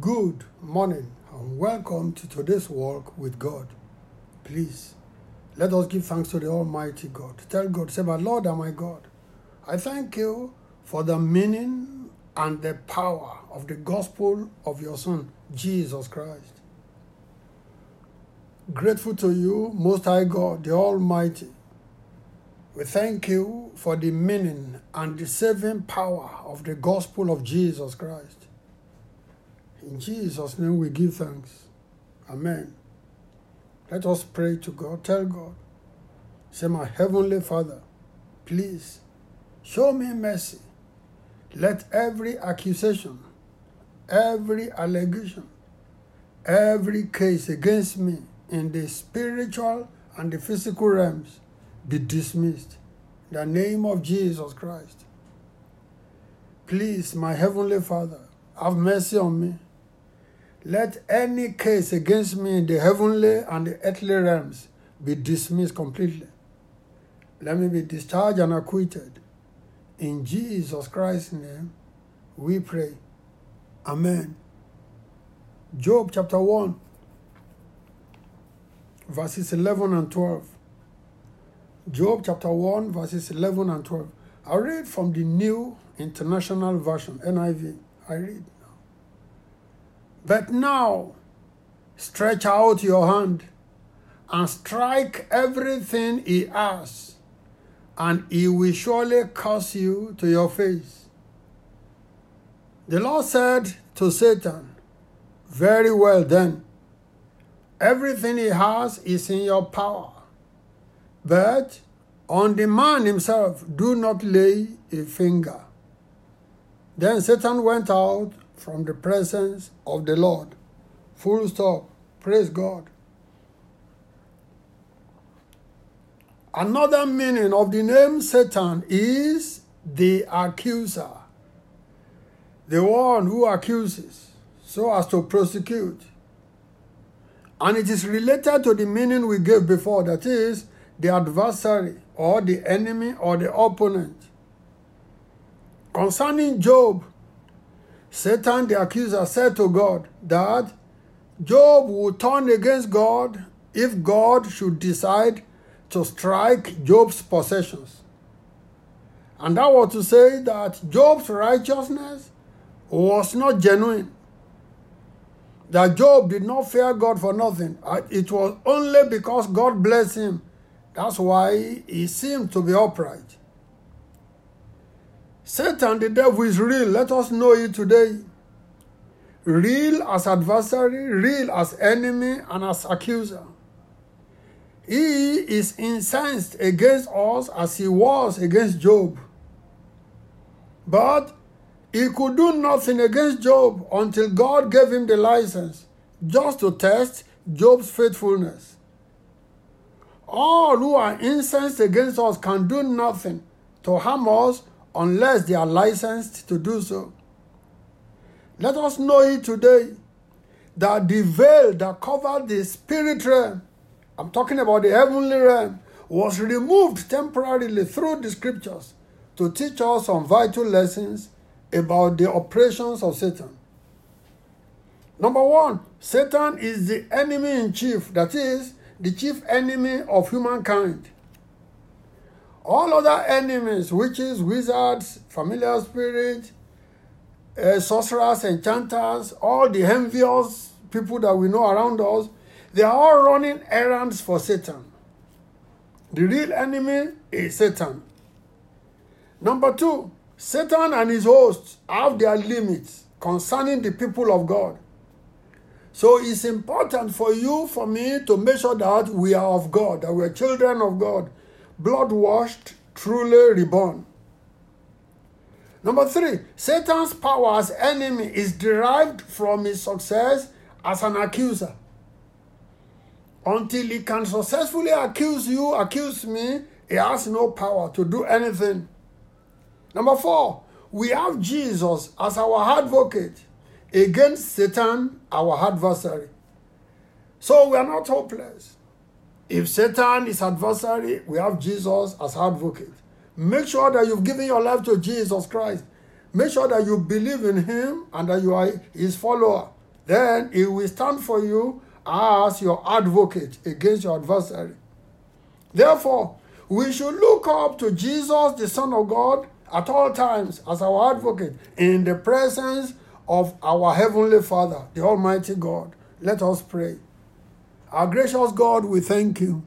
Good morning and welcome to today's walk with God. Please, let us give thanks to the Almighty God. Tell God, say, My Lord and my God, I thank you for the meaning and the power of the gospel of your Son, Jesus Christ. Grateful to you, Most High God, the Almighty. We thank you for the meaning and the saving power of the gospel of Jesus Christ. In Jesus' name we give thanks. Amen. Let us pray to God. Tell God, say, My Heavenly Father, please show me mercy. Let every accusation, every allegation, every case against me in the spiritual and the physical realms be dismissed. In the name of Jesus Christ. Please, my Heavenly Father, have mercy on me. Let any case against me in the heavenly and the earthly realms be dismissed completely. Let me be discharged and acquitted. In Jesus Christ's name, we pray. Amen. Job chapter 1, verses 11 and 12. Job chapter 1, verses 11 and 12. I read from the New International Version, NIV. I read But now, stretch out your hand and strike everything he has, and he will surely curse you to your face. The Lord said to Satan, Very well then, everything he has is in your power but on the man himself, do not lay a finger. Then Satan went out from the presence of the Lord. Full stop. Praise God. Another meaning of the name Satan is the accuser, the one who accuses so as to prosecute. And it is related to the meaning we gave before that is, the adversary or the enemy or the opponent. Concerning Job, Satan the accuser said to God that Job would turn against God if God should decide to strike Job's possessions. And that was to say that Job's righteousness was not genuine. That Job did not fear God for nothing. Uh, it was only because God blessed him that's why he seemed to be upright. Satan, the devil, is real. Let us know it today. Real as adversary, real as enemy, and as accuser. He is incensed against us as he was against Job. But he could do nothing against Job until God gave him the license just to test Job's faithfulness. All who are incensed against us can do nothing to harm us unless they are licensed to do so. Let us know it today that the veil that covered the spirit realm, I'm talking about the heavenly realm, was removed temporarily through the scriptures to teach us some vital lessons about the operations of Satan. Number one, Satan is the enemy in chief, that is, the chief enemy of humankind. All other enemies, witches, wizards, familiar spirits, uh, sorcerers, enchanters, all the envious people that we know around us, they are all running errands for Satan. The real enemy is Satan. Number two, Satan and his hosts have their limits concerning the people of God. So it's important for you, for me, to make sure that we are of God, that we are children of God, blood washed, truly reborn. Number three, Satan's power as enemy is derived from his success as an accuser. Until he can successfully accuse you, accuse me, he has no power to do anything. Number four, we have Jesus as our advocate against Satan, our adversary. So we are not hopeless. If Satan is adversary, we have Jesus as advocate. Make sure that you've given your life to Jesus Christ. Make sure that you believe in him and that you are his follower. Then he will stand for you as your advocate against your adversary. Therefore, we should look up to Jesus, the Son of God, at all times as our advocate in the presence of our Heavenly Father, the Almighty God. Let us pray. Our gracious God, we thank you.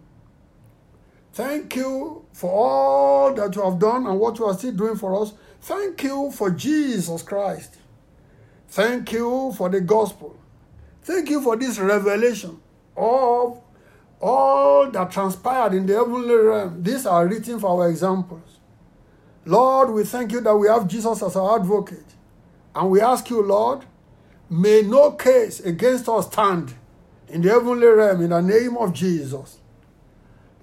Thank you for all that you have done and what you are still doing for us. Thank you for Jesus Christ. Thank you for the gospel. Thank you for this revelation of all that transpired in the heavenly realm. These are written for our examples. Lord, we thank you that we have Jesus as our advocate. And we ask you, Lord, may no case against us stand in the heavenly realm in the name of Jesus.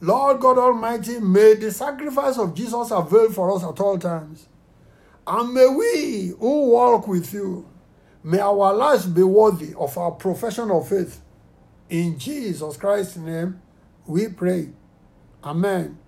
Lord God Almighty, may the sacrifice of Jesus avail for us at all times. And may we who walk with you May our lives be worthy of our profession of faith. In Jesus Christ's name, we pray. Amen.